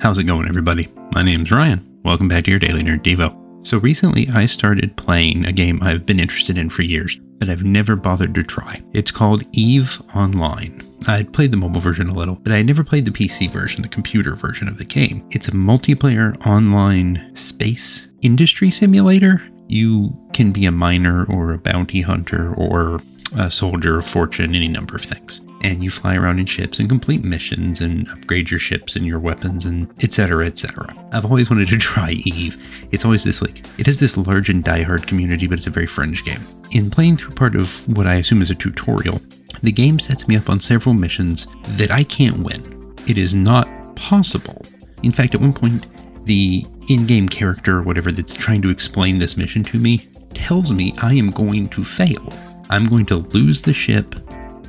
How's it going, everybody? My name's Ryan. Welcome back to your Daily Nerd Devo. So, recently I started playing a game I've been interested in for years, but I've never bothered to try. It's called EVE Online. I'd played the mobile version a little, but I never played the PC version, the computer version of the game. It's a multiplayer online space industry simulator. You can be a miner or a bounty hunter or a soldier of fortune, any number of things. And you fly around in ships and complete missions and upgrade your ships and your weapons and etc. etc. I've always wanted to try Eve. It's always this like it has this large and diehard community, but it's a very fringe game. In playing through part of what I assume is a tutorial, the game sets me up on several missions that I can't win. It is not possible. In fact, at one point, the in game character or whatever that's trying to explain this mission to me tells me I am going to fail. I'm going to lose the ship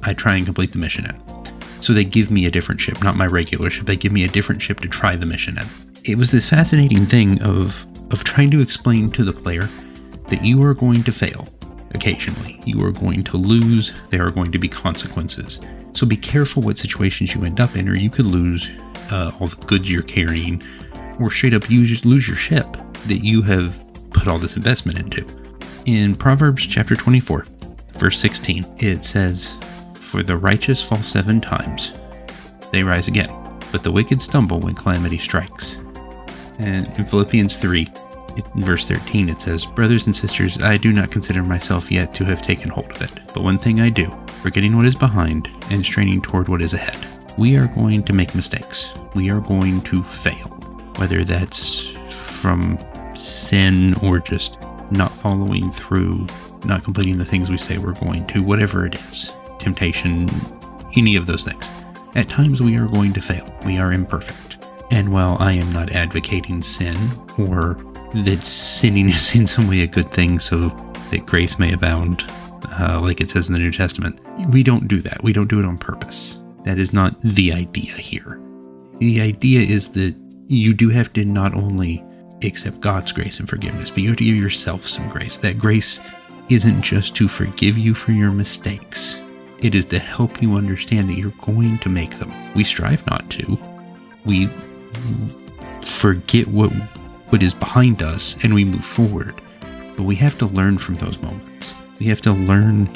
I try and complete the mission in. So they give me a different ship, not my regular ship. They give me a different ship to try the mission in. It was this fascinating thing of of trying to explain to the player that you are going to fail occasionally. You are going to lose. There are going to be consequences. So be careful what situations you end up in, or you could lose uh, all the goods you're carrying, or straight up lose your ship that you have put all this investment into. In Proverbs chapter 24, verse 16, it says, For the righteous fall seven times, they rise again, but the wicked stumble when calamity strikes. And in Philippians 3, in verse 13, it says, Brothers and sisters, I do not consider myself yet to have taken hold of it, but one thing I do, forgetting what is behind and straining toward what is ahead. We are going to make mistakes. We are going to fail, whether that's from sin or just not following through, not completing the things we say we're going to, whatever it is, temptation, any of those things. At times we are going to fail. We are imperfect. And while I am not advocating sin or that sinning is in some way a good thing so that grace may abound, uh, like it says in the New Testament, we don't do that. We don't do it on purpose. That is not the idea here. The idea is that you do have to not only accept God's grace and forgiveness, but you have to give yourself some grace. That grace isn't just to forgive you for your mistakes, it is to help you understand that you're going to make them. We strive not to. We forget what what is behind us and we move forward. But we have to learn from those moments. We have to learn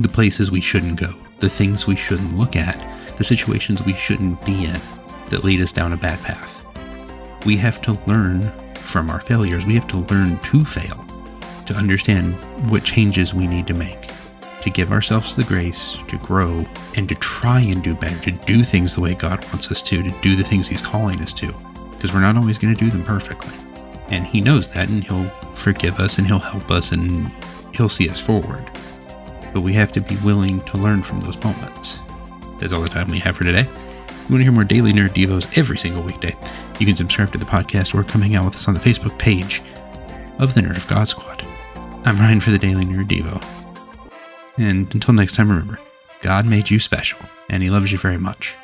the places we shouldn't go, the things we shouldn't look at, the situations we shouldn't be in that lead us down a bad path. We have to learn from our failures. We have to learn to fail to understand what changes we need to make, to give ourselves the grace to grow and to try and do better, to do things the way God wants us to, to do the things He's calling us to, because we're not always going to do them perfectly. And He knows that, and He'll forgive us, and He'll help us, and He'll see us forward. But we have to be willing to learn from those moments. That's all the time we have for today. If you want to hear more daily nerd devos every single weekday, you can subscribe to the podcast or come hang out with us on the Facebook page of the Nerd of God Squad. I'm Ryan for the Daily Nerd Devo. And until next time, remember, God made you special, and He loves you very much.